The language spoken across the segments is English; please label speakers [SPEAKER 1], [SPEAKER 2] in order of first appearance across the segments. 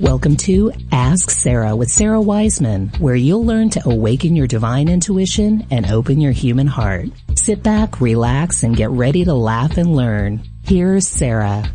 [SPEAKER 1] Welcome to Ask Sarah with Sarah Wiseman, where you'll learn to awaken your divine intuition and open your human heart. Sit back, relax, and get ready to laugh and learn. Here's Sarah.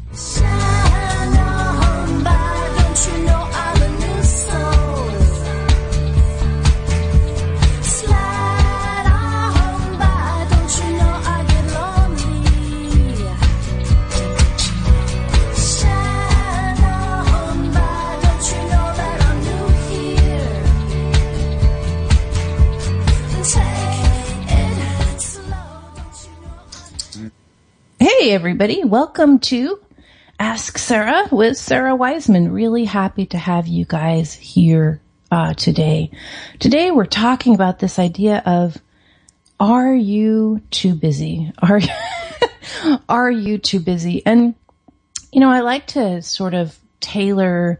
[SPEAKER 2] Everybody, welcome to Ask Sarah with Sarah Wiseman. Really happy to have you guys here uh, today. Today we're talking about this idea of are you too busy? Are are you too busy? And you know, I like to sort of tailor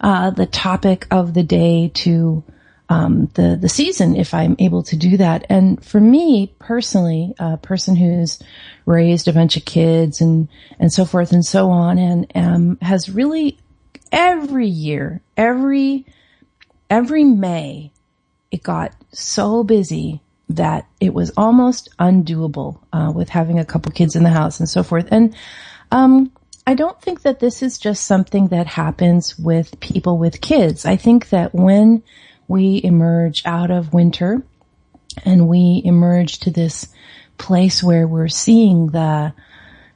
[SPEAKER 2] uh, the topic of the day to um, the the season if I'm able to do that. And for me personally, a person who's raised a bunch of kids and and so forth and so on, and um, has really every year, every every May, it got so busy that it was almost undoable uh, with having a couple kids in the house and so forth. And um, I don't think that this is just something that happens with people with kids. I think that when we emerge out of winter and we emerge to this place where we're seeing the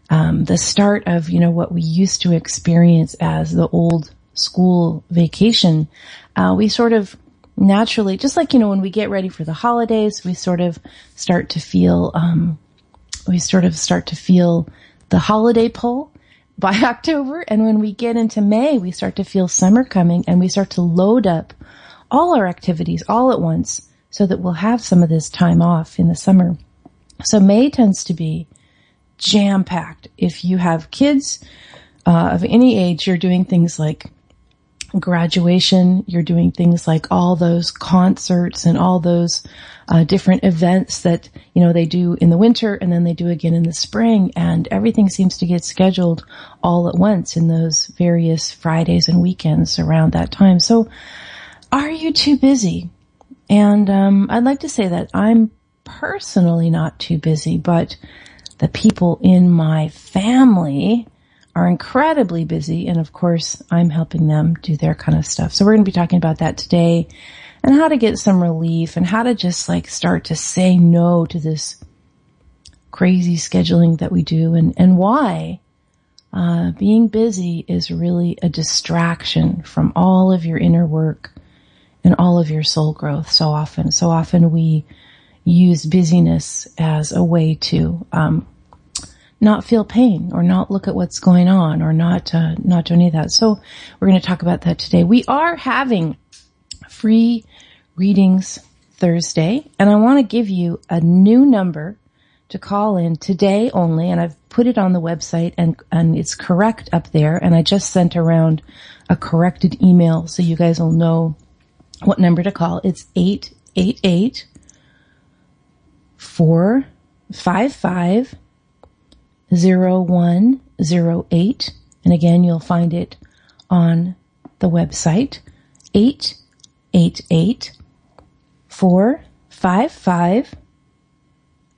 [SPEAKER 2] um, the start of you know what we used to experience as the old school vacation. Uh, we sort of naturally, just like you know, when we get ready for the holidays, we sort of start to feel um, we sort of start to feel the holiday pull by October, and when we get into May, we start to feel summer coming, and we start to load up all our activities all at once so that we'll have some of this time off in the summer. So May tends to be jam packed. If you have kids uh, of any age, you're doing things like graduation, you're doing things like all those concerts and all those uh, different events that you know they do in the winter and then they do again in the spring, and everything seems to get scheduled all at once in those various Fridays and weekends around that time. So are you too busy? And um, I'd like to say that I'm personally not too busy, but the people in my family are incredibly busy. And of course, I'm helping them do their kind of stuff. So we're going to be talking about that today and how to get some relief and how to just like start to say no to this crazy scheduling that we do and, and why uh, being busy is really a distraction from all of your inner work and all of your soul growth so often. So often we use busyness as a way to um, not feel pain or not look at what's going on or not uh, not do any of that. So we're going to talk about that today. We are having free readings Thursday, and I want to give you a new number to call in today only, and I've put it on the website and and it's correct up there. And I just sent around a corrected email so you guys will know what number to call. It's 888 455 0108. And again, you'll find it on the website 888 455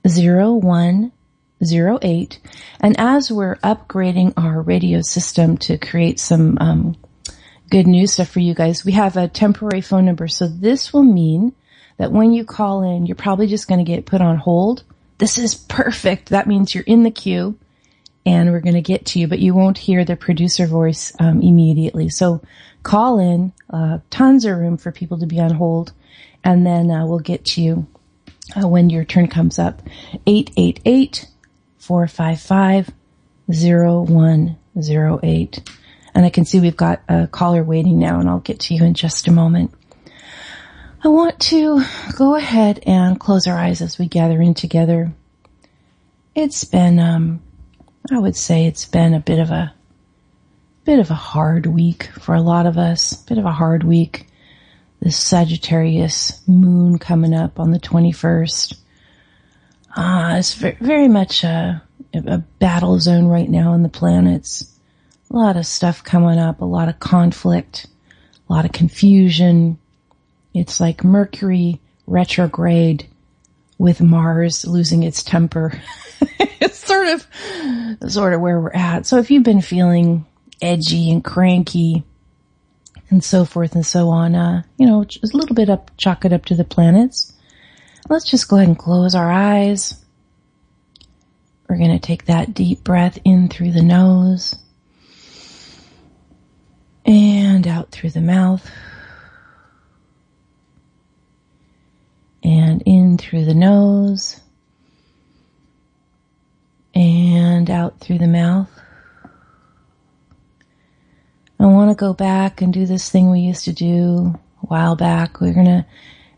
[SPEAKER 2] 0108. And as we're upgrading our radio system to create some um, good news stuff for you guys, we have a temporary phone number. So this will mean that when you call in, you're probably just going to get put on hold. This is perfect. That means you're in the queue and we're going to get to you, but you won't hear the producer voice um, immediately. So call in. Uh, tons of room for people to be on hold, and then uh, we'll get to you uh, when your turn comes up. 888 455 0108. And I can see we've got a caller waiting now, and I'll get to you in just a moment. I want to go ahead and close our eyes as we gather in together. It's been, um, I would say it's been a bit of a, bit of a hard week for a lot of us, bit of a hard week. This Sagittarius moon coming up on the 21st. Ah, it's very much a, a battle zone right now in the planets. A lot of stuff coming up, a lot of conflict, a lot of confusion, it's like Mercury retrograde with Mars losing its temper. it's sort of, sort of where we're at. So if you've been feeling edgy and cranky and so forth and so on, uh, you know, just a little bit up, chalk it up to the planets. Let's just go ahead and close our eyes. We're going to take that deep breath in through the nose and out through the mouth. and in through the nose and out through the mouth. I want to go back and do this thing we used to do a while back. We're going to,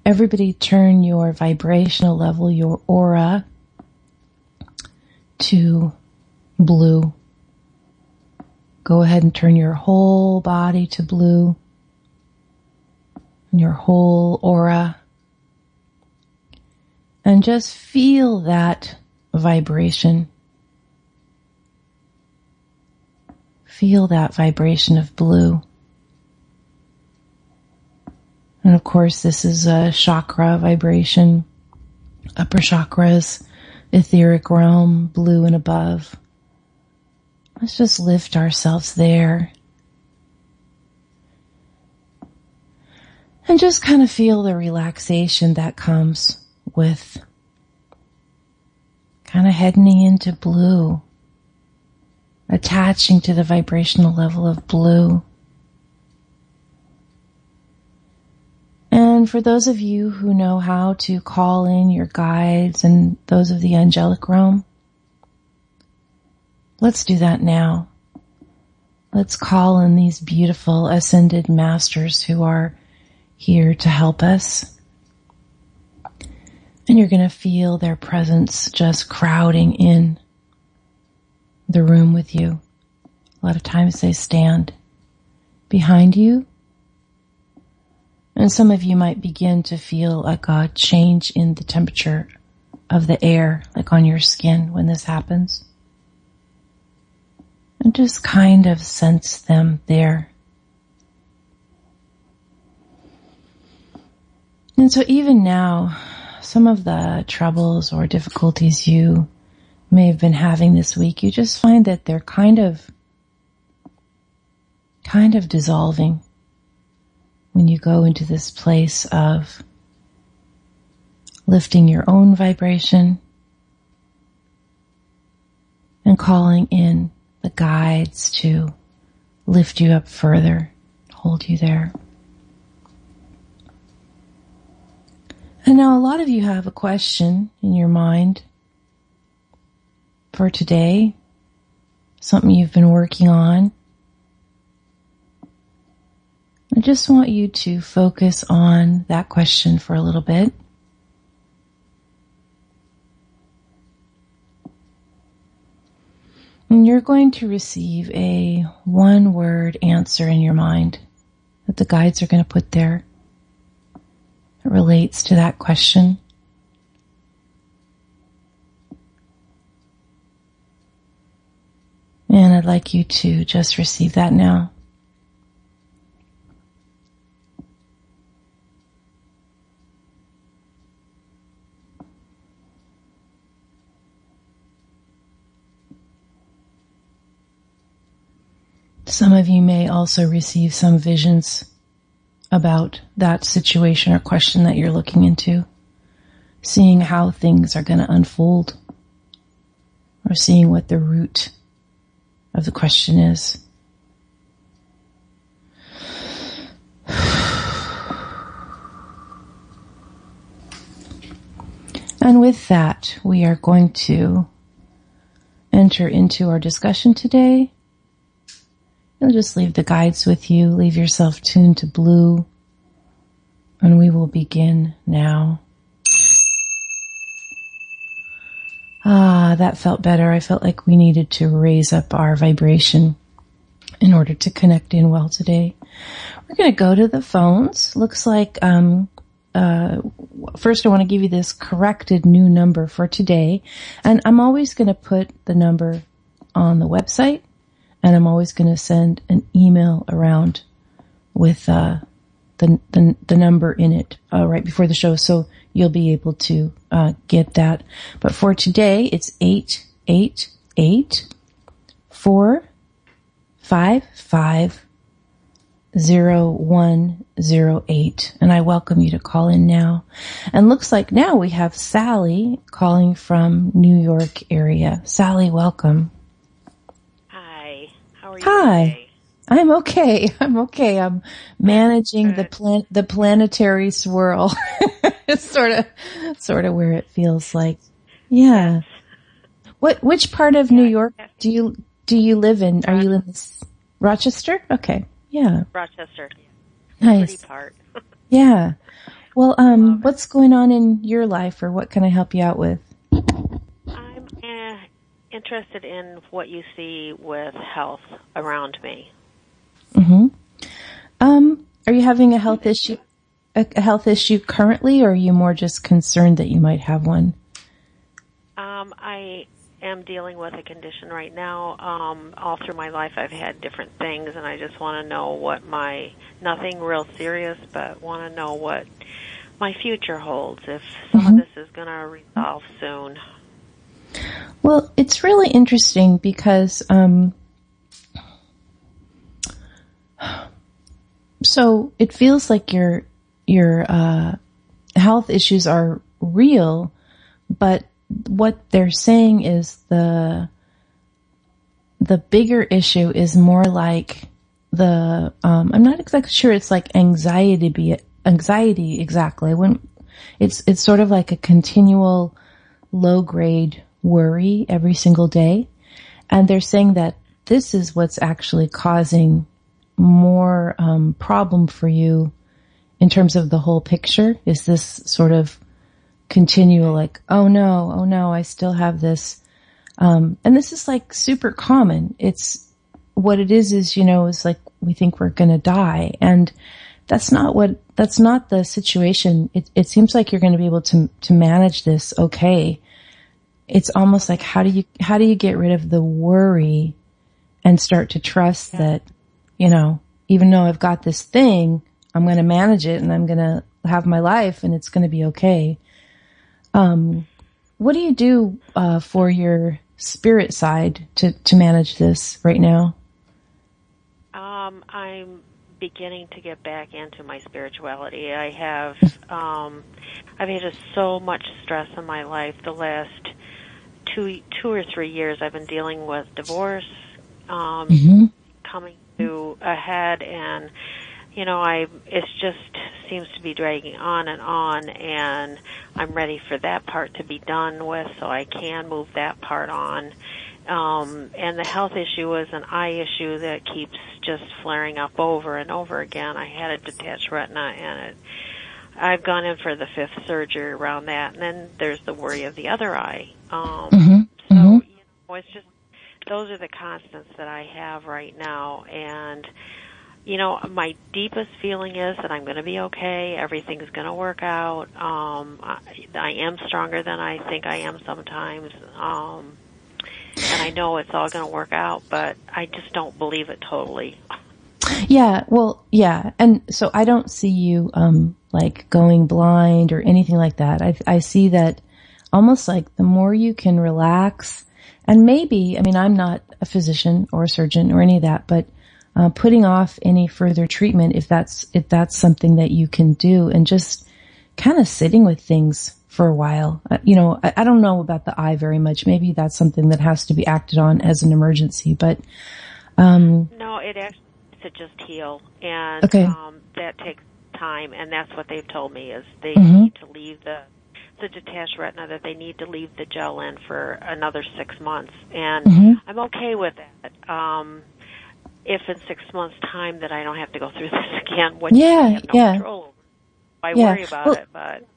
[SPEAKER 2] everybody turn your vibrational level, your aura to blue. Go ahead and turn your whole body to blue. And your whole aura and just feel that vibration. Feel that vibration of blue. And of course, this is a chakra vibration, upper chakras, etheric realm, blue and above. Let's just lift ourselves there. And just kind of feel the relaxation that comes with kind of heading into blue, attaching to the vibrational level of blue. And for those of you who know how to call in your guides and those of the angelic realm, let's do that now. Let's call in these beautiful ascended masters who are here to help us and you're going to feel their presence just crowding in the room with you. A lot of times they stand behind you. And some of you might begin to feel like a change in the temperature of the air, like on your skin when this happens. And just kind of sense them there. And so even now, some of the troubles or difficulties you may have been having this week, you just find that they're kind of, kind of dissolving when you go into this place of lifting your own vibration and calling in the guides to lift you up further, hold you there. And now a lot of you have a question in your mind for today, something you've been working on. I just want you to focus on that question for a little bit. And you're going to receive a one word answer in your mind that the guides are going to put there. That relates to that question. And I'd like you to just receive that now. Some of you may also receive some visions about that situation or question that you're looking into, seeing how things are going to unfold, or seeing what the root of the question is. And with that, we are going to enter into our discussion today. Just leave the guides with you, leave yourself tuned to blue, and we will begin now. Ah, that felt better. I felt like we needed to raise up our vibration in order to connect in well today. We're going to go to the phones. Looks like, um, uh, first I want to give you this corrected new number for today. And I'm always going to put the number on the website and I'm always going to send an email around with uh, the, the, the number in it uh, right before the show, so you'll be able to uh, get that. But for today, it's eight eight eight four five five zero one zero eight, and I welcome you to call in now. And looks like now we have Sally calling from New York area. Sally, welcome. Hi.
[SPEAKER 3] today?
[SPEAKER 2] I'm okay. I'm okay. I'm managing the plan- the planetary swirl. it's sort of, sort of where it feels like. Yeah. What, which part of New York do you, do you live in? Are you in this, Rochester? Okay. Yeah.
[SPEAKER 3] Rochester.
[SPEAKER 2] Nice.
[SPEAKER 3] Part.
[SPEAKER 2] Yeah. Well, um, what's going on in your life or what can I help you out with?
[SPEAKER 3] Interested in what you see with health around me.
[SPEAKER 2] hmm Um, are you having a health issue, a, health issue currently or are you more just concerned that you might have one?
[SPEAKER 3] Um, I am dealing with a condition right now. Um, all through my life, I've had different things, and I just want to know what my nothing real serious, but want to know what my future holds. If some
[SPEAKER 2] Mhm.
[SPEAKER 3] of this is going to resolve soon.
[SPEAKER 2] Well, it's really interesting because, um, so it feels like your, your, uh, health issues are real, but what they're saying is the, the bigger issue is more like the, um, I'm not exactly sure it's like anxiety be, anxiety exactly. When it's, it's sort of like a continual low grade worry every single day. And they're saying that this is what's actually causing more um, problem for you in terms of the whole picture. Is this sort of continual like, oh no, oh no, I still have this. Um, and this is like super common. It's what it is is, you know, is like we think we're going to die and that's not what, that's not the situation. It, it seems like you're going to be able to, to manage this okay. It's almost like how do you, how do you get rid of the worry and start to trust that, you know, even though I've got this thing, I'm going to manage it and I'm going to have my life and it's going to be okay. Um, what do you do, uh, for your spirit side to, to manage this right now?
[SPEAKER 3] Um, I'm beginning to get back into my spirituality. I have, um, I've had just so much stress in my life the last two, two or three years. I've been dealing with divorce, um,
[SPEAKER 2] Mhm.
[SPEAKER 3] coming to a head and, you know, I, it just seems to be dragging on and on and I'm ready for that part to be done with so I can move that part on. Um, and the health issue is an eye issue that keeps just flaring up over and over again. I had a detached retina and it, I've gone in for the fifth surgery around that and then there's the worry of the other eye. Um,
[SPEAKER 2] Mhm.
[SPEAKER 3] so,
[SPEAKER 2] Mhm.
[SPEAKER 3] you know, it's just, those are the constants that I have right now and you know, my deepest feeling is that I'm going to be okay. Everything's going to work out. Um, I, I am stronger than I think I am sometimes. Um, and I know it's all going to work out, but I just don't believe it totally.
[SPEAKER 2] Yeah, well, yeah, and so I don't see you um, like going blind or anything like that. I I see that almost like the more you can relax, and maybe I mean I'm not a physician or a surgeon or any of that, but uh, putting off any further treatment if that's if that's something that you can do, and just kind of sitting with things for a while. Uh, you know, I, I, don't know about the eye very much. Maybe that's something that has to be acted on as an emergency, but um,
[SPEAKER 3] no, it actually to just heal, and
[SPEAKER 2] okay.
[SPEAKER 3] um, that takes time, and that's what they've told me is they mm-hmm. need to leave the the detached retina that they need to leave the gel in for another six months, and
[SPEAKER 2] mm-hmm.
[SPEAKER 3] I'm okay with that. Um, if in six months' time that I don't have to go through this again, which
[SPEAKER 2] yeah,
[SPEAKER 3] I have no
[SPEAKER 2] yeah.
[SPEAKER 3] control over, I
[SPEAKER 2] yeah.
[SPEAKER 3] worry about
[SPEAKER 2] well,
[SPEAKER 3] it. But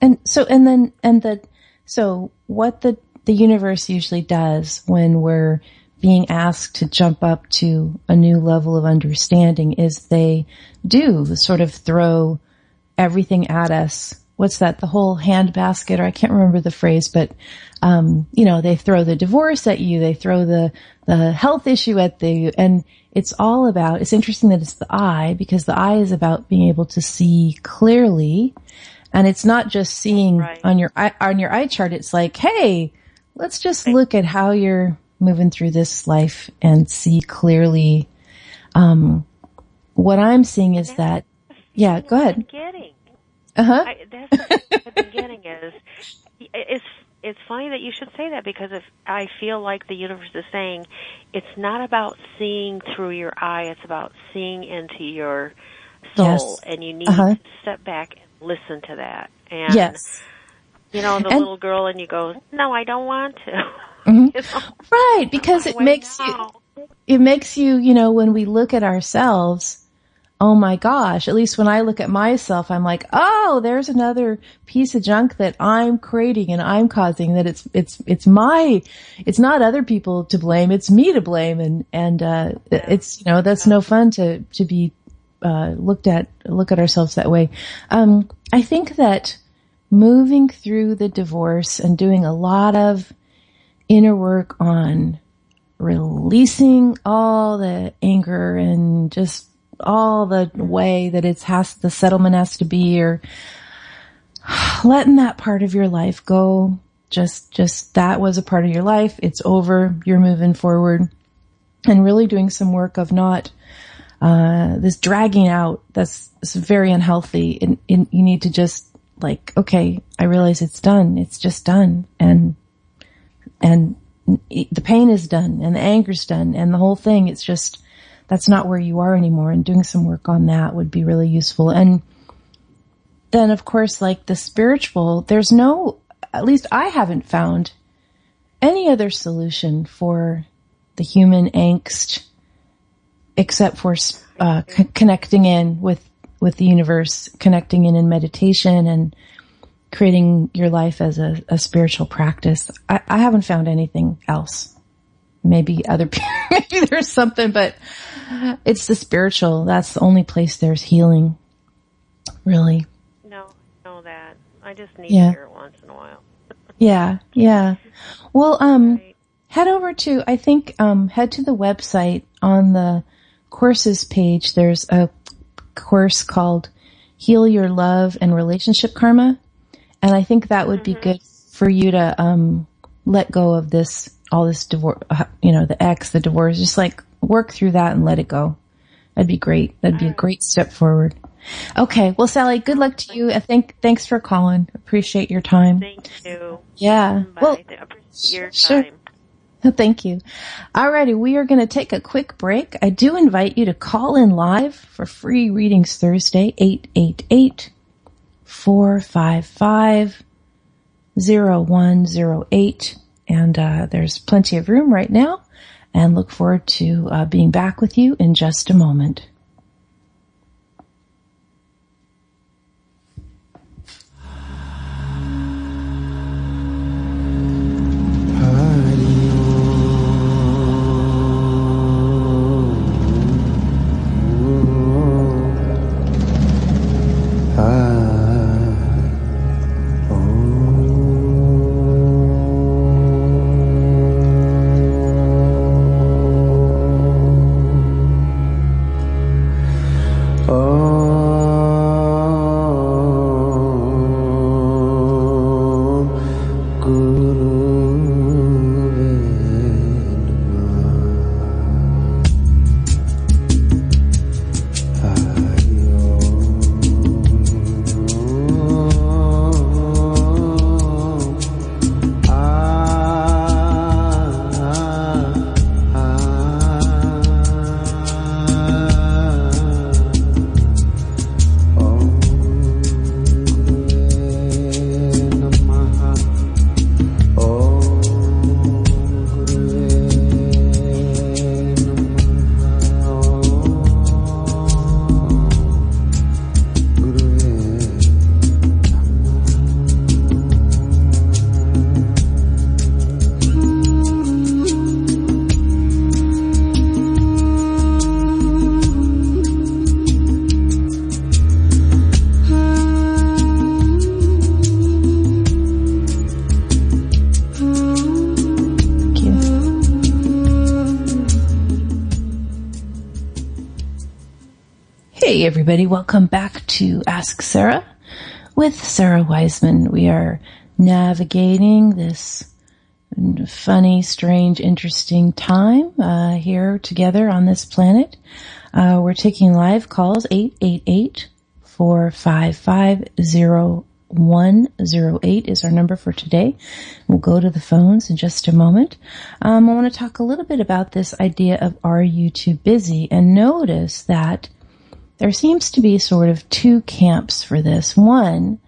[SPEAKER 2] and so and then and the so what the the universe usually does when we're being asked to jump up to a new level of understanding is they do sort of throw everything at us. What's that? The whole hand basket, or I can't remember the phrase, but, um, you know, they throw the divorce at you, they throw the, the health issue at you, and it's all about, it's interesting that it's the eye, because the eye is about being able to see clearly, and it's not just seeing
[SPEAKER 3] right.
[SPEAKER 2] on your, on your eye chart, it's like, hey, let's just look at how you're moving through this life and see clearly. Um, what I'm seeing is that, yeah, go ahead.
[SPEAKER 3] Getting.
[SPEAKER 2] Uh huh.
[SPEAKER 3] That's what been getting is it's it's funny that you should say that because if I feel like the universe is saying it's not about seeing through your eye, it's about seeing into your soul,
[SPEAKER 2] yes.
[SPEAKER 3] and you need
[SPEAKER 2] uh-huh.
[SPEAKER 3] to step back and listen to that. And
[SPEAKER 2] yes.
[SPEAKER 3] you know, the
[SPEAKER 2] and,
[SPEAKER 3] little girl and you go, "No, I don't want to."
[SPEAKER 2] Mm-hmm. you? Right, because it makes
[SPEAKER 3] now.
[SPEAKER 2] you it makes you, you know, when we look at ourselves, oh my gosh, at least when I look at myself, I'm like, oh, there's another piece of junk that I'm creating and I'm causing that it's, it's, it's my, it's not other people to blame. It's me to blame. And, and, uh, it's, you know, that's no fun to, to be, uh, looked at, look at ourselves that way. Um, I think that moving through the divorce and doing a lot of inner work on releasing all the anger and just all the way that it's has, the settlement has to be or letting that part of your life go. Just, just that was a part of your life. It's over. You're moving forward and really doing some work of not, uh, this dragging out. That's, that's very unhealthy and, and you need to just like, okay, I realize it's done. It's just done. And, and the pain is done and the anger's done and the whole thing. It's just, that's not where you are anymore and doing some work on that would be really useful. And then of course, like the spiritual, there's no, at least I haven't found any other solution for the human angst except for uh, c- connecting in with with the universe, connecting in in meditation and creating your life as a, a spiritual practice. I, I, haven't found anything else. Maybe other maybe there's something, but it's the spiritual. That's the only place there's healing. Really.
[SPEAKER 3] No, know that. I just need
[SPEAKER 2] yeah.
[SPEAKER 3] to hear it once in a while.
[SPEAKER 2] yeah, yeah. Well, um,
[SPEAKER 3] right.
[SPEAKER 2] head over to, I think, um, head to the website on the courses page. There's a course called Heal Your Love and Relationship Karma. And I think that would
[SPEAKER 3] mm-hmm.
[SPEAKER 2] be good for you to, um, let go of this, all this divorce, uh, you know, the ex, the divorce, just like work through that and let it go. That'd be great. That'd be a great step forward. Okay. Well, Sally, good luck to you. I think, thanks for calling. Appreciate your time.
[SPEAKER 3] Thank you.
[SPEAKER 2] Yeah.
[SPEAKER 3] Bye.
[SPEAKER 2] Well,
[SPEAKER 3] I appreciate your
[SPEAKER 2] sure.
[SPEAKER 3] time.
[SPEAKER 2] Thank you. Alrighty, we are going to take a quick break. I do invite you to call in live for free readings Thursday, 888 455 0108. And uh, there's plenty of room right now and look forward to uh, being back with you in just a moment. Everybody, welcome back to Ask Sarah with Sarah Wiseman. We are navigating this funny, strange, interesting time uh, here together on this planet. Uh, we're taking live calls 888 455 0108 is our number for today. We'll go to the phones in just a moment. Um, I want to talk a little bit about this idea of are you too busy and notice that there seems to be sort of two camps for this. One,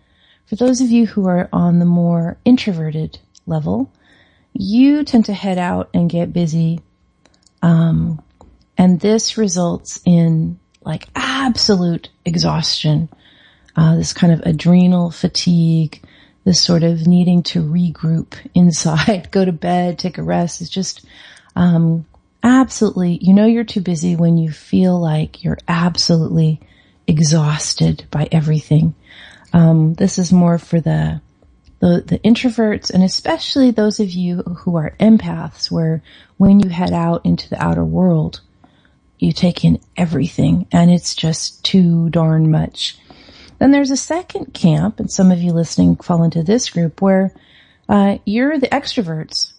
[SPEAKER 2] for those of you who are on the more introverted level, you tend to head out and get busy. Um, and this results in like absolute exhaustion, uh, this kind of adrenal fatigue, this sort of needing to regroup inside, go to bed, take a rest. It's just, um, absolutely, you know, you're too busy when you feel like you're absolutely exhausted by everything. Um, this is more for the, the, the introverts and especially those of you who are empaths where when you head out into the outer world, you take in everything and it's just too darn much. Then there's a second camp and some of you listening fall into this group where, uh, you're the extroverts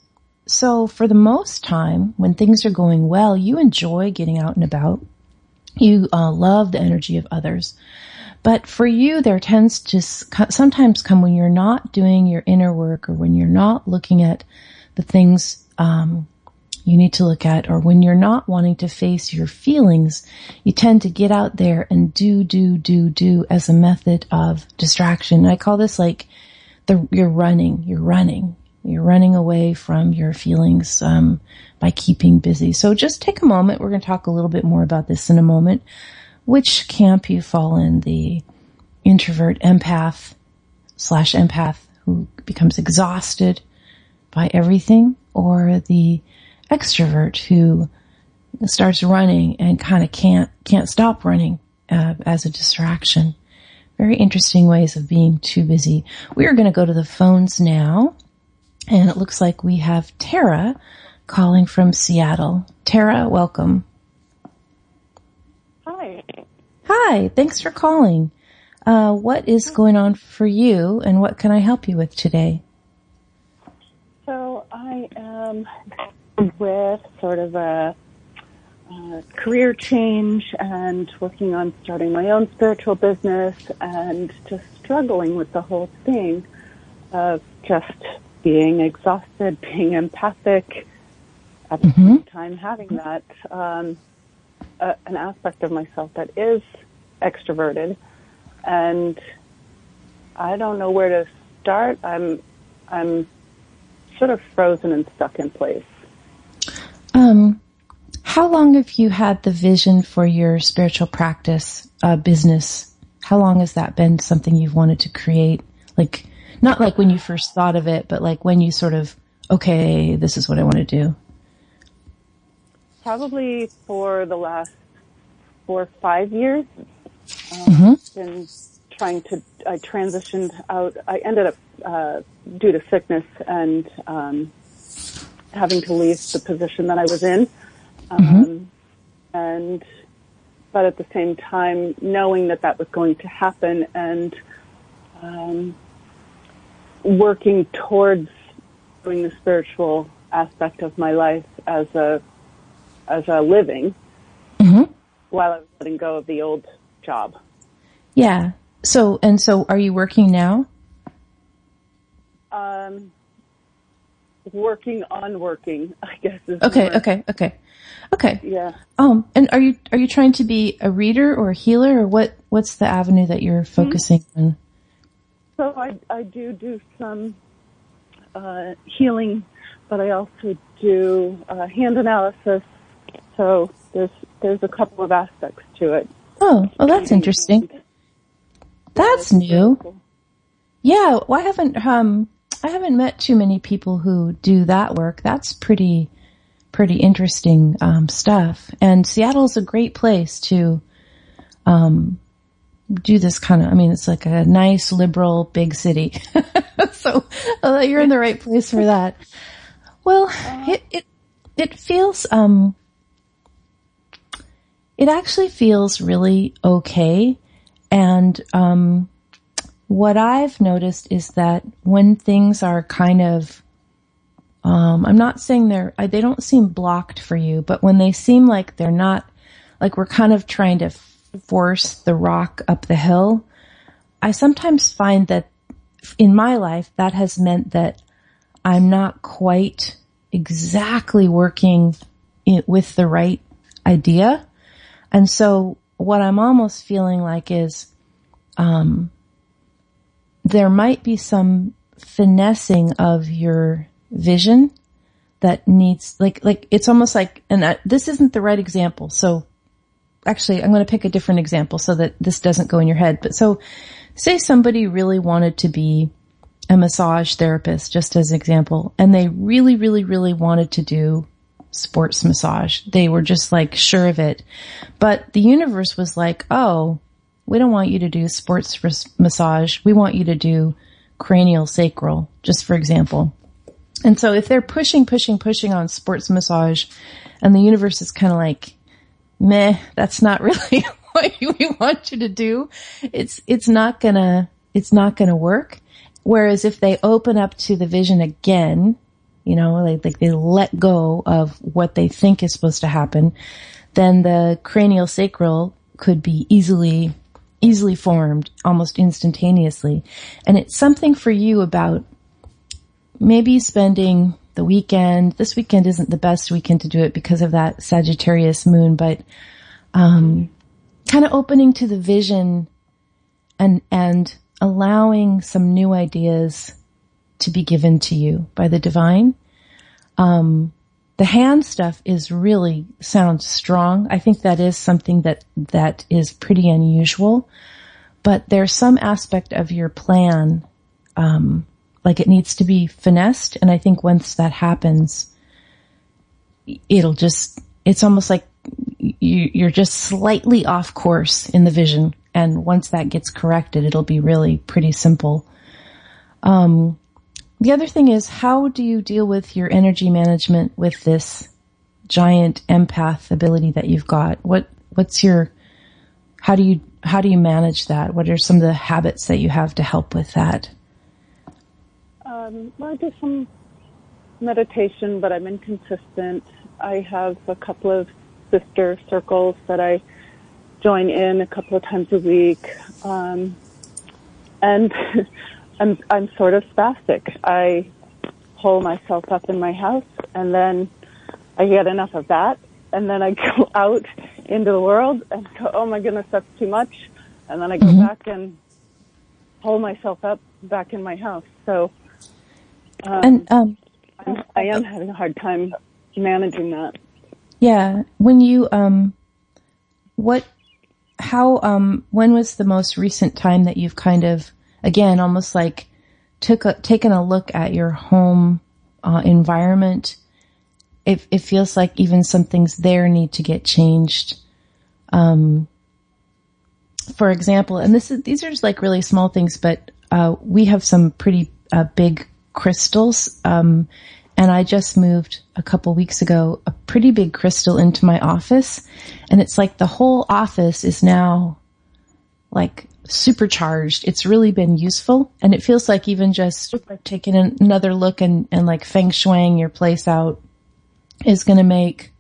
[SPEAKER 2] so for the most time, when things are going well, you enjoy getting out and about. You uh, love the energy of others. But for you, there tends to sometimes come when you're not doing your inner work or when you're not looking at the things um, you need to look at or when you're not wanting to face your feelings, you tend to get out there and do, do, do, do as a method of distraction. I call this like the, you're running, you're running. You're running away from your feelings um, by keeping busy. So just take a moment. We're going to talk a little bit more about this in a moment. Which camp you fall in? The introvert empath slash empath who becomes exhausted by everything, or the extrovert who starts running and kind of can't can't stop running uh, as a distraction. Very interesting ways of being too busy. We are going to go to the phones now. And it looks like we have Tara calling from Seattle. Tara, welcome.
[SPEAKER 4] Hi.
[SPEAKER 2] Hi, thanks for calling. Uh, what is going on for you and what can I help you with today?
[SPEAKER 4] So I am with sort of a, a career change and working on starting my own spiritual business and just struggling with the whole thing of just being exhausted, being empathic, at the mm-hmm. same time having that um, uh, an aspect of myself that is extroverted, and I don't know where to start. I'm I'm sort of frozen and stuck in place.
[SPEAKER 2] Um, how long have you had the vision for your spiritual practice uh, business? How long has that been something you've wanted to create? Like not like when you first thought of it, but like when you sort of, okay, this is what I want to do.
[SPEAKER 4] Probably for the last four or five years. Um, mm-hmm. Been trying to, I transitioned out, I ended up, uh, due to sickness and, um, having to leave the position that I was in. Um, mm-hmm. and, but at the same time, knowing that that was going to happen and, um, working towards doing the spiritual aspect of my life as a as a living mm-hmm. while I was letting go of the old job.
[SPEAKER 2] Yeah. So and so, are you working now?
[SPEAKER 4] Um, working on working, I guess.
[SPEAKER 2] okay. Okay. Okay. Okay.
[SPEAKER 4] Yeah.
[SPEAKER 2] Um, and are you are you trying to be a reader or a healer, or what? What's the avenue that you're mm-hmm. focusing mm-hmm. on?
[SPEAKER 4] So I, I do do some uh, healing, but I also do uh, hand analysis. So there's there's a couple of aspects to it.
[SPEAKER 2] Oh, well, that's interesting. That's new. Yeah, well, I haven't um I haven't met too many people who do that work. That's pretty pretty interesting um, stuff. And Seattle's a great place to um, do this kind of, I mean, it's like a nice liberal big city. so uh, you're in the right place for that. Well, it, it, it feels, um, it actually feels really okay. And, um, what I've noticed is that when things are kind of, um, I'm not saying they're, they don't seem blocked for you, but when they seem like they're not, like we're kind of trying to force the rock up the hill, I sometimes find that in my life, that has meant that I'm not quite exactly working in, with the right idea. And so what I'm almost feeling like is, um, there might be some finessing of your vision that needs, like, like, it's almost like, and I, this isn't the right example. So actually, I'm going to pick a different example so that this doesn't go in your head. But so say somebody really wanted to be a massage therapist, just as an example, and they really, really, really wanted to do sports massage. They were just like sure of it. But the universe was like, oh, we don't want you to do sports massage. We want you to do cranial sacral, just for example. And so if they're pushing, pushing, pushing on sports massage and the universe is kind of like, meh, that's not really what we want you to do, it's, it's not gonna, it's not gonna work. Whereas if they open up to the vision again, you know, like, like they let go of what they think is supposed to happen, then the cranial sacral could be easily, easily formed almost instantaneously. And it's something for you about maybe spending the weekend. This weekend isn't the best weekend to do it because of that Sagittarius moon, but, um, kind of opening to the vision and, and allowing some new ideas to be given to you by the divine. Um, the hand stuff is really sounds strong. I think that is something that, that is pretty unusual, but there's some aspect of your plan, um, like it needs to be finessed. And I think once that happens, it'll just, it's almost like you, you're just slightly off course in the vision and once that gets corrected, it'll be really pretty simple. Um, the other thing is, how do you deal with your energy management with this giant empath ability that you've got? What, what's your, how do you, how do you manage that? What are some of the habits that you have to help with that?
[SPEAKER 4] Um, well, I do some meditation, but I'm inconsistent. I have a couple of sister circles that I join in a couple of times a week. Um, and I'm, I'm sort of spastic. I pull myself up in my house and then I get enough of that and then I go out into the world and go, oh my goodness, that's too much. And then I go mm-hmm. back and pull myself up back in my house. So, um, and, um, I'm, I am having a hard time managing that.
[SPEAKER 2] Yeah. When you, um, what how, um, when was the most recent time that you've kind of, again, almost like took a, taken a look at your home, uh, environment? It, it feels like even some things there need to get changed. Um, for example, and this is, these are just like really small things, but, uh, we have some pretty, uh, big crystals, um, and I just moved a couple weeks ago a pretty big crystal into my office and it's like the whole office is now like supercharged. It's really been useful and it feels like even just taking another look and, and like feng shuiing your place out is going to make,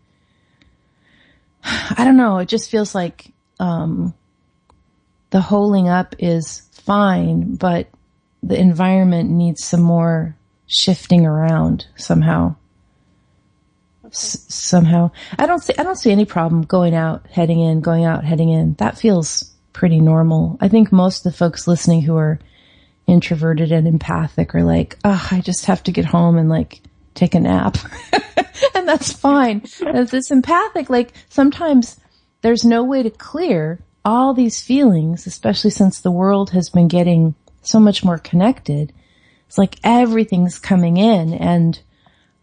[SPEAKER 2] I don't know, it just feels like, um, the holding up is fine, but the environment needs some more shifting around somehow. S- somehow. I don't see, I don't see any problem going out, heading in, going out, heading in. That feels pretty normal. I think most of the folks listening who are introverted and empathic are like, oh, I just have to get home and like take a nap. and that's fine. As this empathic, like sometimes there's no way to clear all these feelings, especially since the world has been getting so much more connected. It's like everything's coming in and,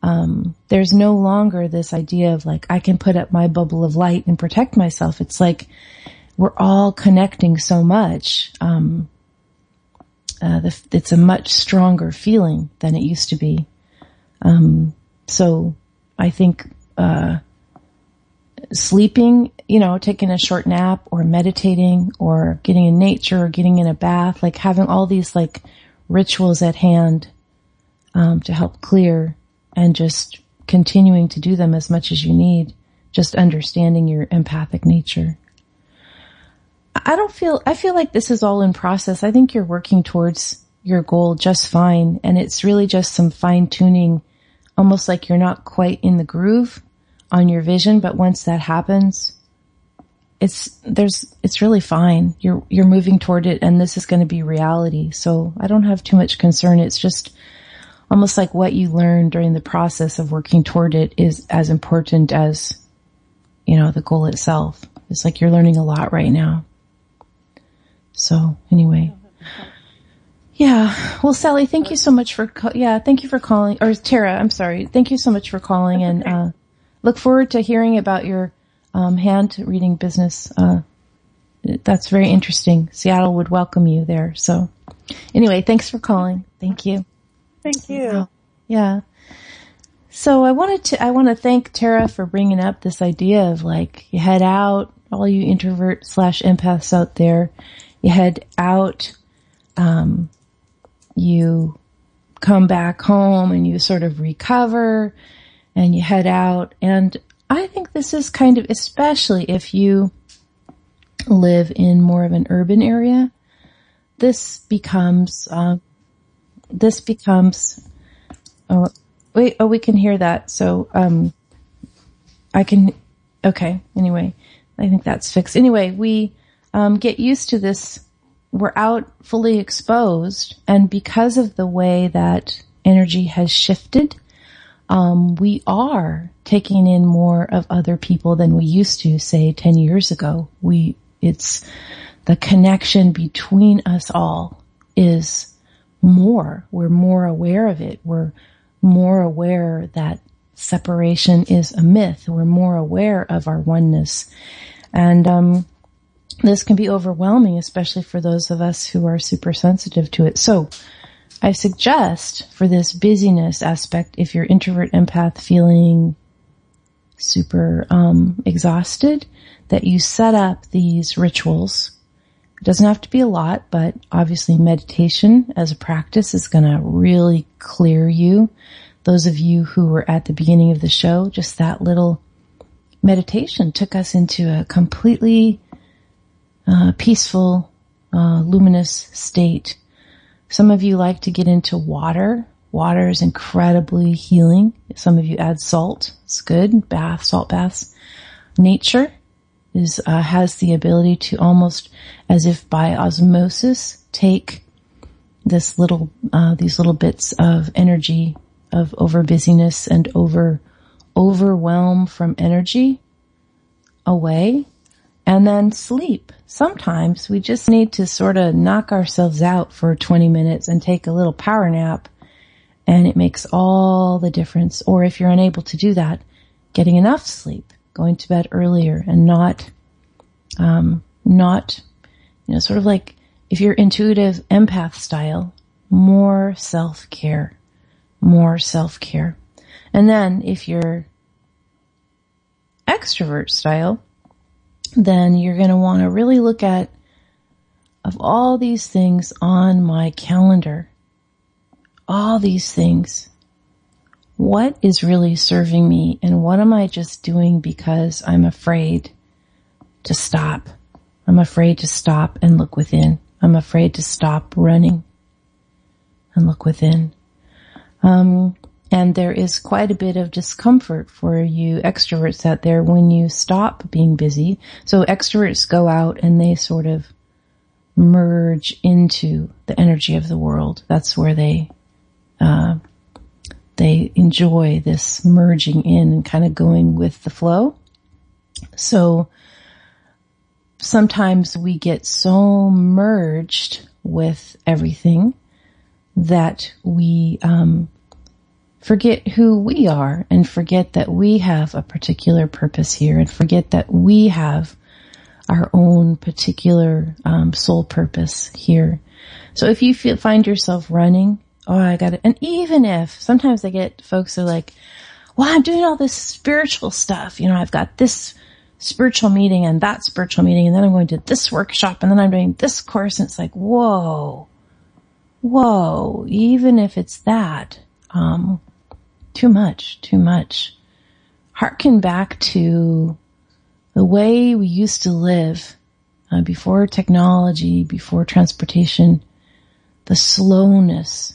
[SPEAKER 2] um, there's no longer this idea of like, I can put up my bubble of light and protect myself. It's like, we're all connecting so much. Um, uh, the, it's a much stronger feeling than it used to be. Um, so I think, uh, sleeping, you know, taking a short nap or meditating or getting in nature or getting in a bath, like having all these like rituals at hand um, to help clear and just continuing to do them as much as you need, just understanding your empathic nature. I don't feel, I feel like this is all in process. I think you're working towards your goal just fine. And it's really just some fine tuning, almost like you're not quite in the groove on your vision. But once that happens, it's, there's, it's really fine. You're, you're moving toward it and this is going to be reality. So I don't have too much concern. It's just, almost like what you learn during the process of working toward it is as important as, you know, the goal itself. It's like you're learning a lot right now. So anyway. Yeah. Well, Sally, thank you so much for, yeah, thank you for calling, or Tara, I'm sorry. Thank you so much for calling and, uh, look forward to hearing about your, um, hand reading business. Uh, that's very interesting. Seattle would welcome you there. So anyway, thanks for calling. Thank you.
[SPEAKER 4] Thank you.
[SPEAKER 2] Yeah. So I wanted to, I want to thank Tara for bringing up this idea of like, you head out, all you introvert slash empaths out there, you head out, um, you come back home and you sort of recover and you head out. And I think this is kind of, especially if you live in more of an urban area, this becomes, uh, this becomes, oh, wait, oh, we can hear that. So, um, I can, okay. Anyway, I think that's fixed. Anyway, we, um, get used to this. We're out fully exposed and because of the way that energy has shifted, um, we are taking in more of other people than we used to say 10 years ago. We, it's the connection between us all is more. We're more aware of it. We're more aware that separation is a myth. We're more aware of our oneness. And, um, this can be overwhelming, especially for those of us who are super sensitive to it. So I suggest for this busyness aspect, if you're introvert empath feeling super, um, exhausted, that you set up these rituals it doesn't have to be a lot, but obviously meditation as a practice is going to really clear you. Those of you who were at the beginning of the show, just that little meditation took us into a completely uh, peaceful, uh, luminous state. Some of you like to get into water. Water is incredibly healing. Some of you add salt. It's good. Bath, salt baths. Nature is uh, has the ability to almost as if by osmosis take this little uh, these little bits of energy of over busyness and over overwhelm from energy away and then sleep. Sometimes we just need to sort of knock ourselves out for 20 minutes and take a little power nap and it makes all the difference. Or if you're unable to do that, getting enough sleep going to bed earlier and not, um, not, you know, sort of like if you're intuitive empath style, more self-care, more self-care. And then if you're extrovert style, then you're going to want to really look at of all these things on my calendar, all these things, what is really serving me and what am I just doing because I'm afraid to stop? I'm afraid to stop and look within. I'm afraid to stop running and look within. Um, and there is quite a bit of discomfort for you extroverts out there when you stop being busy. So extroverts go out and they sort of merge into the energy of the world. That's where they, uh, they enjoy this merging in and kind of going with the flow. So sometimes we get so merged with everything that we um, forget who we are and forget that we have a particular purpose here and forget that we have our own particular um, soul purpose here. So if you feel, find yourself running oh, I got it. And even if sometimes I get folks are like, well, I'm doing all this spiritual stuff. You know, I've got this spiritual meeting and that spiritual meeting. And then I'm going to this workshop and then I'm doing this course. And it's like, whoa, whoa, even if it's that, um, too much, too much. Harken back to the way we used to live uh, before technology, before transportation, the slowness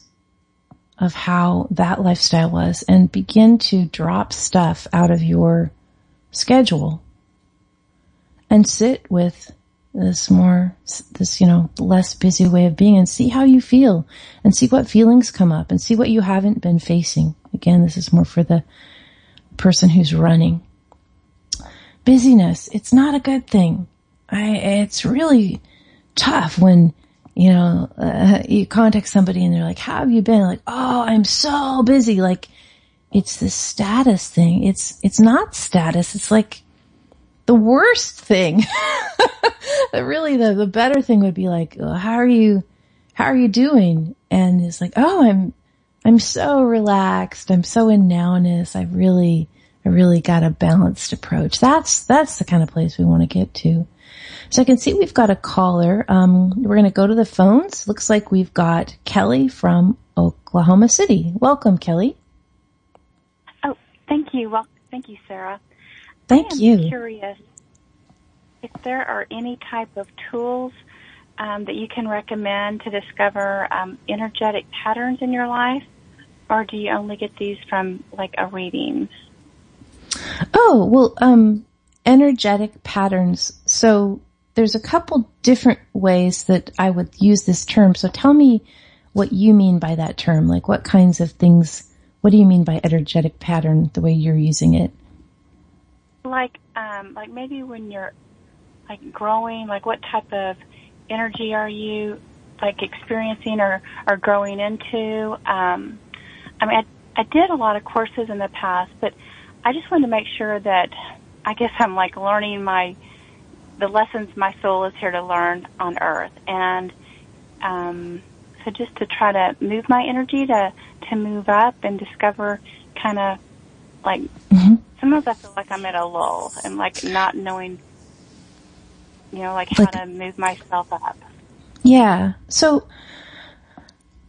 [SPEAKER 2] of how that lifestyle was and begin to drop stuff out of your schedule and sit with this more, this, you know, less busy way of being and see how you feel and see what feelings come up and see what you haven't been facing. Again, this is more for the person who's running. Busyness, it's not a good thing. I, it's really tough when, you know, uh, you contact somebody and they're like, how have you been? Like, oh, I'm so busy. Like, it's this status thing. It's, it's not status. It's like the worst thing. really the, the better thing would be like, how are you, how are you doing? And it's like, oh, I'm, I'm so relaxed. I'm so in nowness. I really, I really got a balanced approach. That's, that's the kind of place we want to get to. So I can see we've got a caller. Um, we're going to go to the phones. Looks like we've got Kelly from Oklahoma City. Welcome, Kelly.
[SPEAKER 5] Oh, thank you. Well, thank you, Sarah.
[SPEAKER 2] Thank you.
[SPEAKER 5] I am
[SPEAKER 2] you.
[SPEAKER 5] Curious if there are any type of tools um, that you can recommend to discover um, energetic patterns in your life, or do you only get these from like a reading?
[SPEAKER 2] Oh well, um, energetic patterns. So there's a couple different ways that I would use this term. So tell me what you mean by that term. Like what kinds of things, what do you mean by energetic pattern the way you're using it?
[SPEAKER 5] Like, um, like maybe when you're like growing, like what type of energy are you like experiencing or, or growing into? Um, I mean, I, I did a lot of courses in the past, but I just wanted to make sure that I guess I'm like learning my the lessons my soul is here to learn on earth and um so just to try to move my energy to to move up and discover kind of like mm-hmm. sometimes I feel like I'm at a lull and like not knowing you know like how like, to move myself up.
[SPEAKER 2] Yeah. So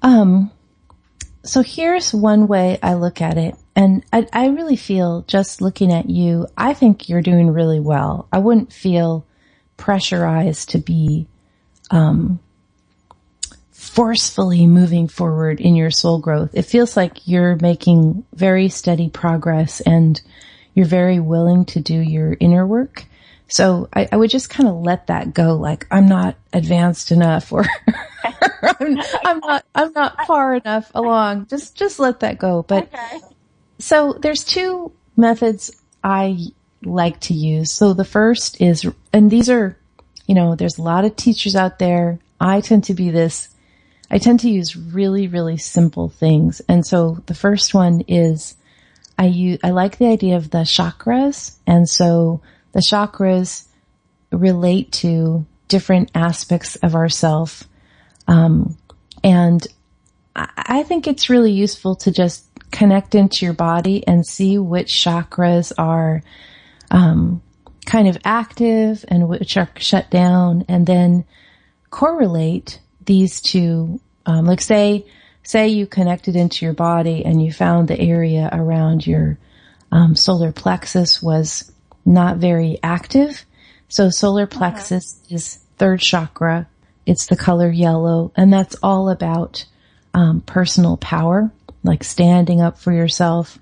[SPEAKER 2] um so here's one way I look at it. And I, I really feel just looking at you, I think you're doing really well. I wouldn't feel pressurized to be, um, forcefully moving forward in your soul growth. It feels like you're making very steady progress and you're very willing to do your inner work. So I, I would just kind of let that go. Like I'm not advanced enough or I'm, I'm, not, I'm not far enough along. Just, just let that go. But okay. so there's two methods I like to use. So the first is, and these are, you know, there's a lot of teachers out there. I tend to be this, I tend to use really, really simple things. And so the first one is I use, I like the idea of the chakras. And so the chakras relate to different aspects of ourself. Um, and I think it's really useful to just connect into your body and see which chakras are um, kind of active and which are shut down, and then correlate these two. Um, like say, say you connected into your body and you found the area around your um, solar plexus was not very active. So solar uh-huh. plexus uh-huh. is third chakra. It's the color yellow and that's all about um, personal power, like standing up for yourself,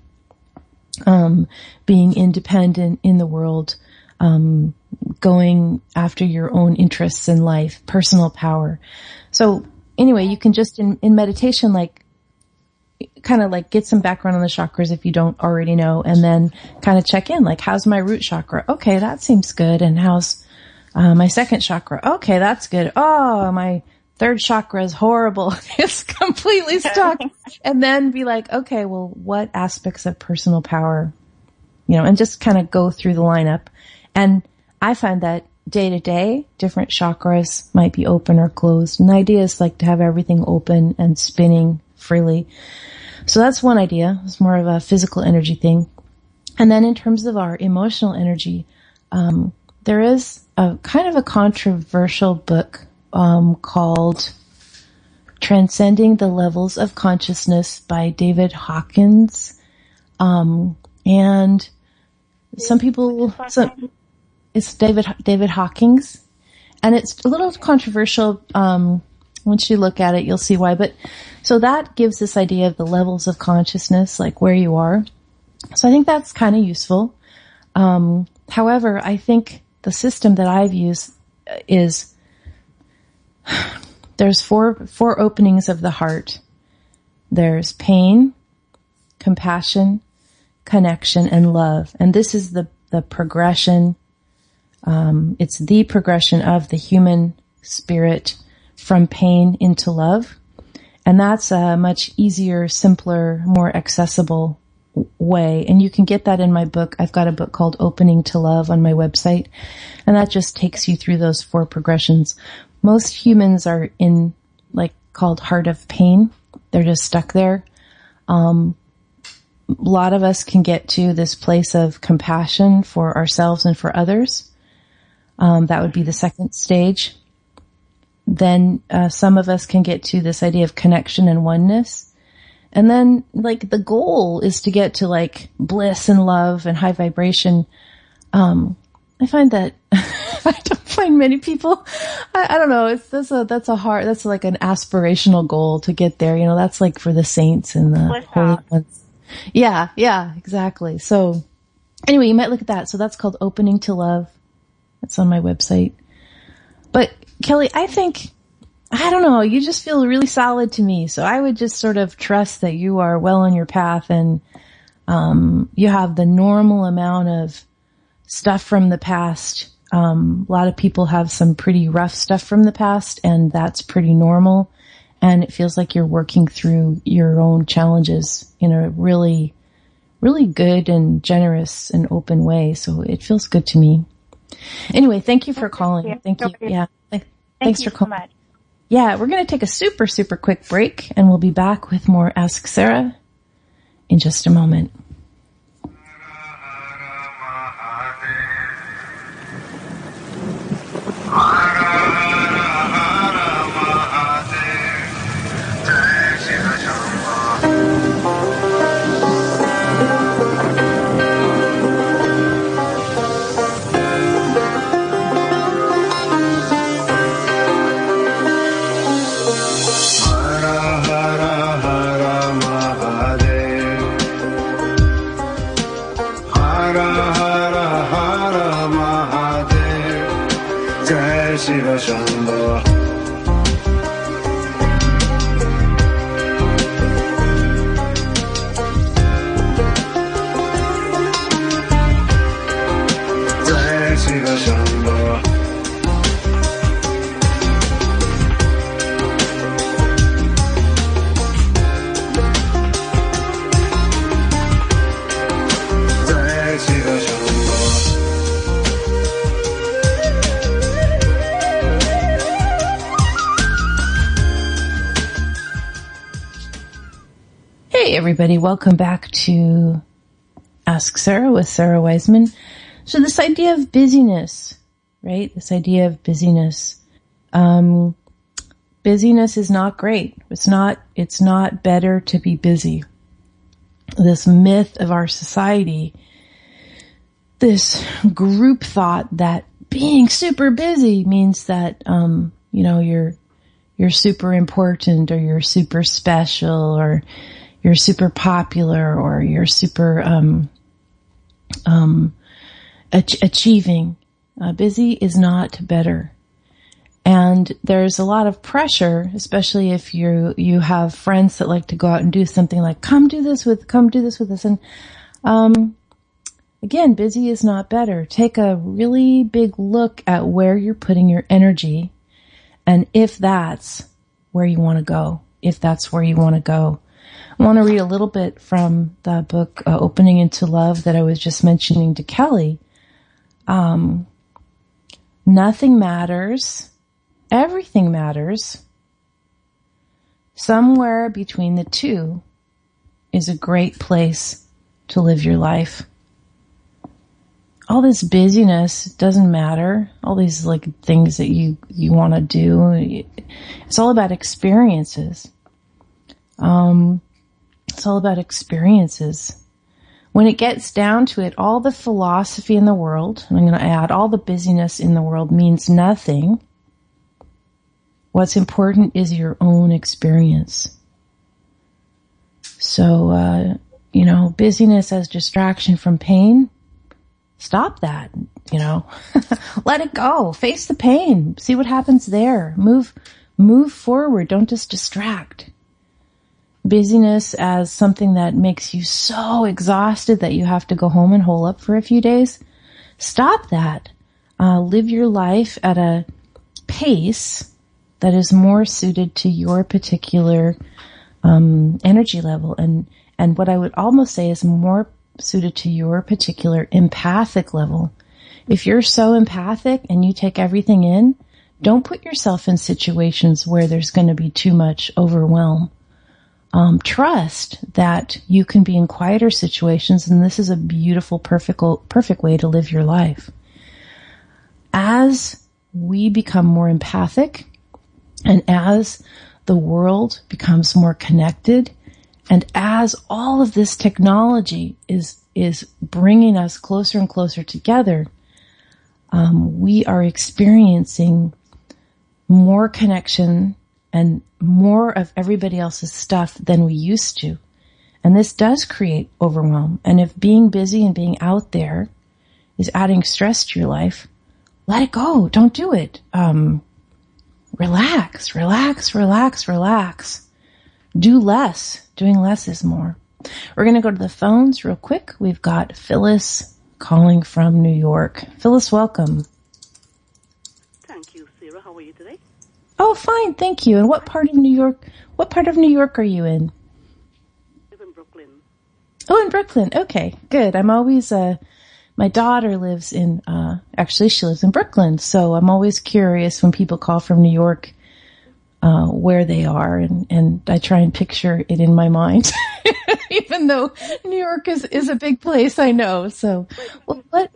[SPEAKER 2] um, being independent in the world, um, going after your own interests in life, personal power. So anyway, you can just in, in meditation, like kind of like get some background on the chakras if you don't already know and then kind of check in like how's my root chakra? Okay that seems good and how's uh, my second chakra? Okay that's good. Oh my third chakra is horrible. It's completely stuck. And then be like okay well what aspects of personal power you know and just kind of go through the lineup. And i find that day to day different chakras might be open or closed and the idea is like to have everything open and spinning freely so that's one idea. It's more of a physical energy thing. And then in terms of our emotional energy, Um, there is a kind of a controversial book um, called Transcending the Levels of Consciousness by David Hawkins. Um, and some people, some, it's David, David Hawkins. And it's a little controversial. Um, once you look at it, you'll see why. But so that gives this idea of the levels of consciousness, like where you are. So I think that's kind of useful. Um, however, I think the system that I've used is there's four four openings of the heart. There's pain, compassion, connection, and love. And this is the the progression. Um, it's the progression of the human spirit from pain into love. And that's a much easier, simpler, more accessible way. And you can get that in my book. I've got a book called Opening to Love on my website. And that just takes you through those four progressions. Most humans are in like called heart of pain. They're just stuck there. Um, a lot of us can get to this place of compassion for ourselves and for others. Um, that would be the second stage. Then uh, some of us can get to this idea of connection and oneness. And then like the goal is to get to like bliss and love and high vibration. Um, I find that I don't find many people. I, I, don't know. It's that's a that's a hard. That's like an aspirational goal to get there. You know, that's like for the saints and the holy ones. Yeah, yeah, exactly. So anyway, you might look at that. So that's called Opening to Love. That's on my website. But Kelly, I think I don't know. You just feel really solid to me. So I would just sort of trust that you are well on your path and, um, you have the normal amount of stuff from the past. Um, a lot of people have some pretty rough stuff from the past and that's pretty normal. And it feels like you're working through your own challenges in a really, really good and generous and open way. So it feels good to me. Anyway, thank you for calling. Thank you. Yeah. Thanks for calling. Yeah, we're going to take a super, super quick break and we'll be back with more Ask Sarah in just a moment. Everybody. Welcome back to Ask Sarah with Sarah Wiseman. So this idea of busyness, right? This idea of busyness. Um, busyness is not great. It's not, it's not better to be busy. This myth of our society, this group thought that being super busy means that, um, you know, you're, you're super important or you're super special or you're super popular or you're super um, um, ach- achieving. Uh, busy is not better. And there's a lot of pressure, especially if you you have friends that like to go out and do something like come do this with come do this with us. And um, again, busy is not better. Take a really big look at where you're putting your energy, and if that's where you want to go, if that's where you want to go. I want to read a little bit from the book uh, Opening into Love that I was just mentioning to Kelly. Um, nothing matters. Everything matters. Somewhere between the two is a great place to live your life. all this busyness doesn't matter. All these like things that you, you want to do. It's all about experiences. Um, it's all about experiences. When it gets down to it, all the philosophy in the world, I'm going to add all the busyness in the world means nothing. What's important is your own experience. So, uh, you know, busyness as distraction from pain, stop that, you know, let it go, face the pain, see what happens there, move, move forward, don't just distract busyness as something that makes you so exhausted that you have to go home and hole up for a few days, stop that. Uh, live your life at a pace that is more suited to your particular um, energy level, and and what I would almost say is more suited to your particular empathic level. If you're so empathic and you take everything in, don't put yourself in situations where there's going to be too much overwhelm um, trust that you can be in quieter situations, and this is a beautiful, perfect, perfect way to live your life. As we become more empathic, and as the world becomes more connected, and as all of this technology is is bringing us closer and closer together, um, we are experiencing more connection and more of everybody else's stuff than we used to. And this does create overwhelm. And if being busy and being out there is adding stress to your life, let it go. Don't do it. Um, relax, relax, relax, relax. Do less. Doing less is more. We're going to go to the phones real quick. We've got Phyllis calling from New York. Phyllis, welcome. Oh, fine, thank you. And what part of New York? What part of New York are you in?
[SPEAKER 6] I live in Brooklyn.
[SPEAKER 2] Oh, in Brooklyn. Okay, good. I'm always uh, my daughter lives in. Uh, actually, she lives in Brooklyn, so I'm always curious when people call from New York. Uh, where they are and, and I try and picture it in my mind, even though New York is, is a big place, I know. So what,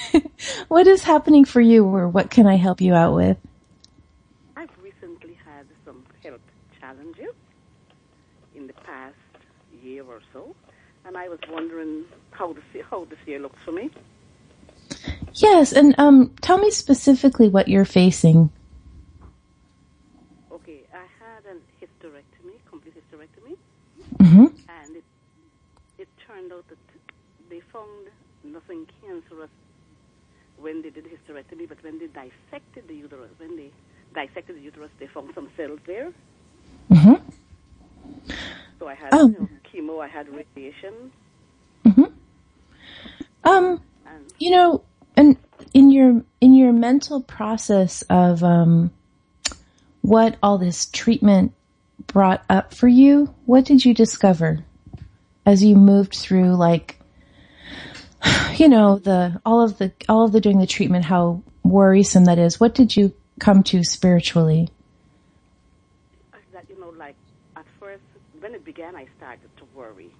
[SPEAKER 2] what is happening for you or what can I help you out with?
[SPEAKER 6] And I was wondering how this how this year looks for me.
[SPEAKER 2] Yes, and um, tell me specifically what you're facing.
[SPEAKER 6] Okay, I had a hysterectomy, complete hysterectomy,
[SPEAKER 2] mm-hmm.
[SPEAKER 6] and it it turned out that they found nothing cancerous when they did the hysterectomy, but when they dissected the uterus, when they dissected the uterus, they found some cells there.
[SPEAKER 2] Mm-hmm.
[SPEAKER 6] So I had oh. you know, chemo, I had radiation.
[SPEAKER 2] Mm-hmm. Um, and, you know, and in your in your mental process of um, what all this treatment brought up for you, what did you discover as you moved through, like, you know, the all of the all of the doing the treatment, how worrisome that is? What did you come to spiritually?
[SPEAKER 6] That you know, like at first when it began, I started to worry.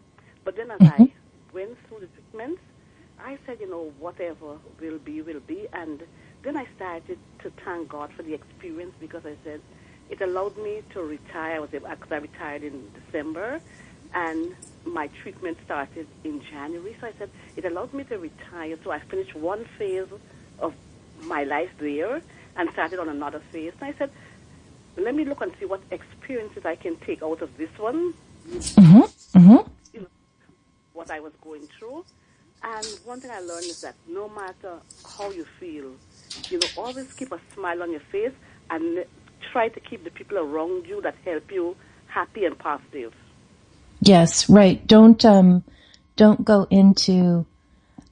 [SPEAKER 6] But then as mm-hmm. I went through the treatments, I said, you know, whatever will be, will be. And then I started to thank God for the experience because I said it allowed me to retire. I was able, because I retired in December, and my treatment started in January. So I said it allowed me to retire. So I finished one phase of my life there and started on another phase. And I said, let me look and see what experiences I can take out of this one.
[SPEAKER 2] Mm-hmm. Mm-hmm.
[SPEAKER 6] You know, what I was going through. And one thing I learned is that no matter how you feel, you know, always keep a smile on your face and try to keep the people around you that help you happy and positive.
[SPEAKER 2] Yes, right. Don't um, don't go into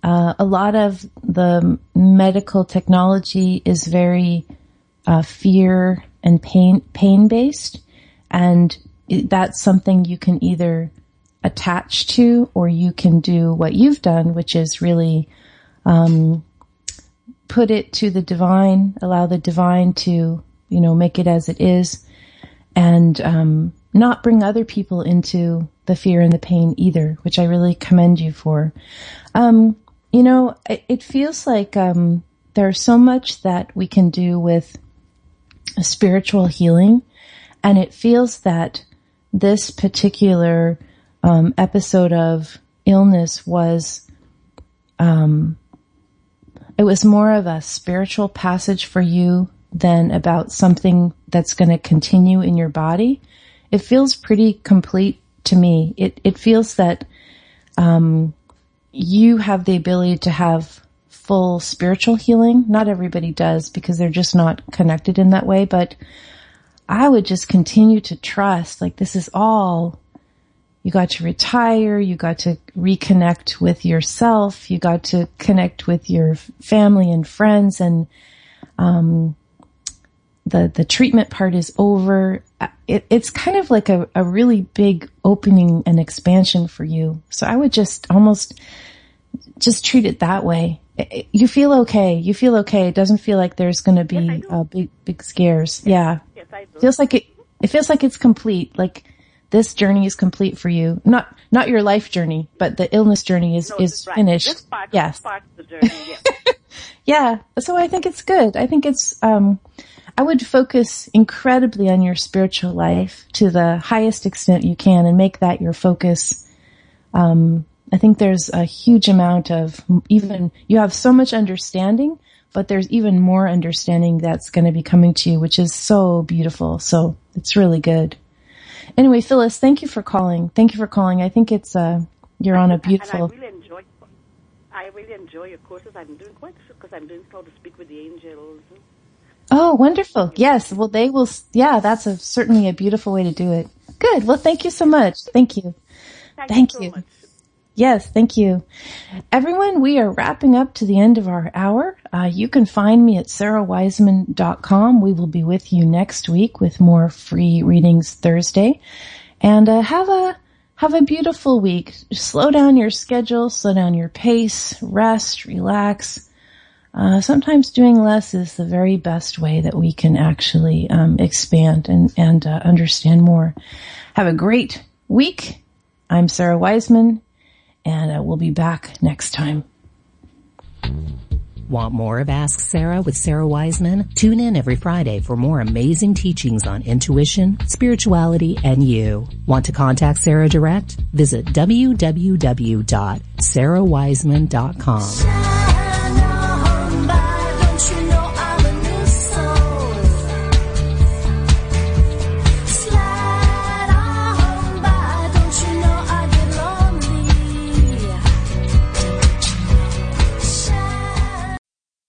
[SPEAKER 2] uh, a lot of the medical technology is very uh, fear and pain pain based, and that's something you can either attach to or you can do what you've done, which is really um, put it to the divine, allow the divine to you know make it as it is, and um, not bring other people into the fear and the pain either, which I really commend you for. Um, you know, it, it feels like um, there's so much that we can do with spiritual healing, and it feels that this particular um, episode of illness was um, it was more of a spiritual passage for you than about something that's going to continue in your body. It feels pretty complete to me. It it feels that um, you have the ability to have full spiritual healing. Not everybody does because they're just not connected in that way, but I would just continue to trust like this is all you got to retire, you got to reconnect with yourself, you got to connect with your family and friends and um, the the treatment part is over. It, it's kind of like a, a really big opening and expansion for you. So I would just almost just treat it that way. you feel okay. You feel okay. It doesn't feel like there's going to be yes, uh, big big scares. Yeah. Yes, I. Feels like it. It feels like it's complete. Like this journey is complete for you. Not not your life journey, but the illness journey is
[SPEAKER 6] no,
[SPEAKER 2] is
[SPEAKER 6] right.
[SPEAKER 2] finished.
[SPEAKER 6] Part,
[SPEAKER 2] yes.
[SPEAKER 6] Journey, yeah.
[SPEAKER 2] yeah. So I think it's good. I think it's um I would focus incredibly on your spiritual life to the highest extent you can and make that your focus. Um I think there's a huge amount of even you have so much understanding, but there's even more understanding that's going to be coming to you, which is so beautiful. So it's really good. Anyway, Phyllis, thank you for calling. Thank you for calling. I think it's uh, you're on a beautiful.
[SPEAKER 6] And I really enjoy. I really enjoy your courses. I'm doing quite because I'm doing how to speak with the angels.
[SPEAKER 2] Oh, wonderful! Yes, well, they will. Yeah, that's a certainly a beautiful way to do it. Good. Well, thank you so much. Thank you.
[SPEAKER 6] Thank,
[SPEAKER 2] thank
[SPEAKER 6] you.
[SPEAKER 2] you. Yes, thank you. Everyone, we are wrapping up to the end of our hour. Uh, you can find me at sarahwiseman.com. We will be with you next week with more free readings Thursday. And uh, have a have a beautiful week. Slow down your schedule, slow down your pace, rest, relax. Uh, sometimes doing less is the very best way that we can actually um, expand and and uh, understand more. Have a great week. I'm Sarah Wiseman and uh, we'll be back next time.
[SPEAKER 1] Want more of Ask Sarah with Sarah Wiseman? Tune in every Friday for more amazing teachings on intuition, spirituality, and you. Want to contact Sarah direct? Visit www.sarahwiseman.com.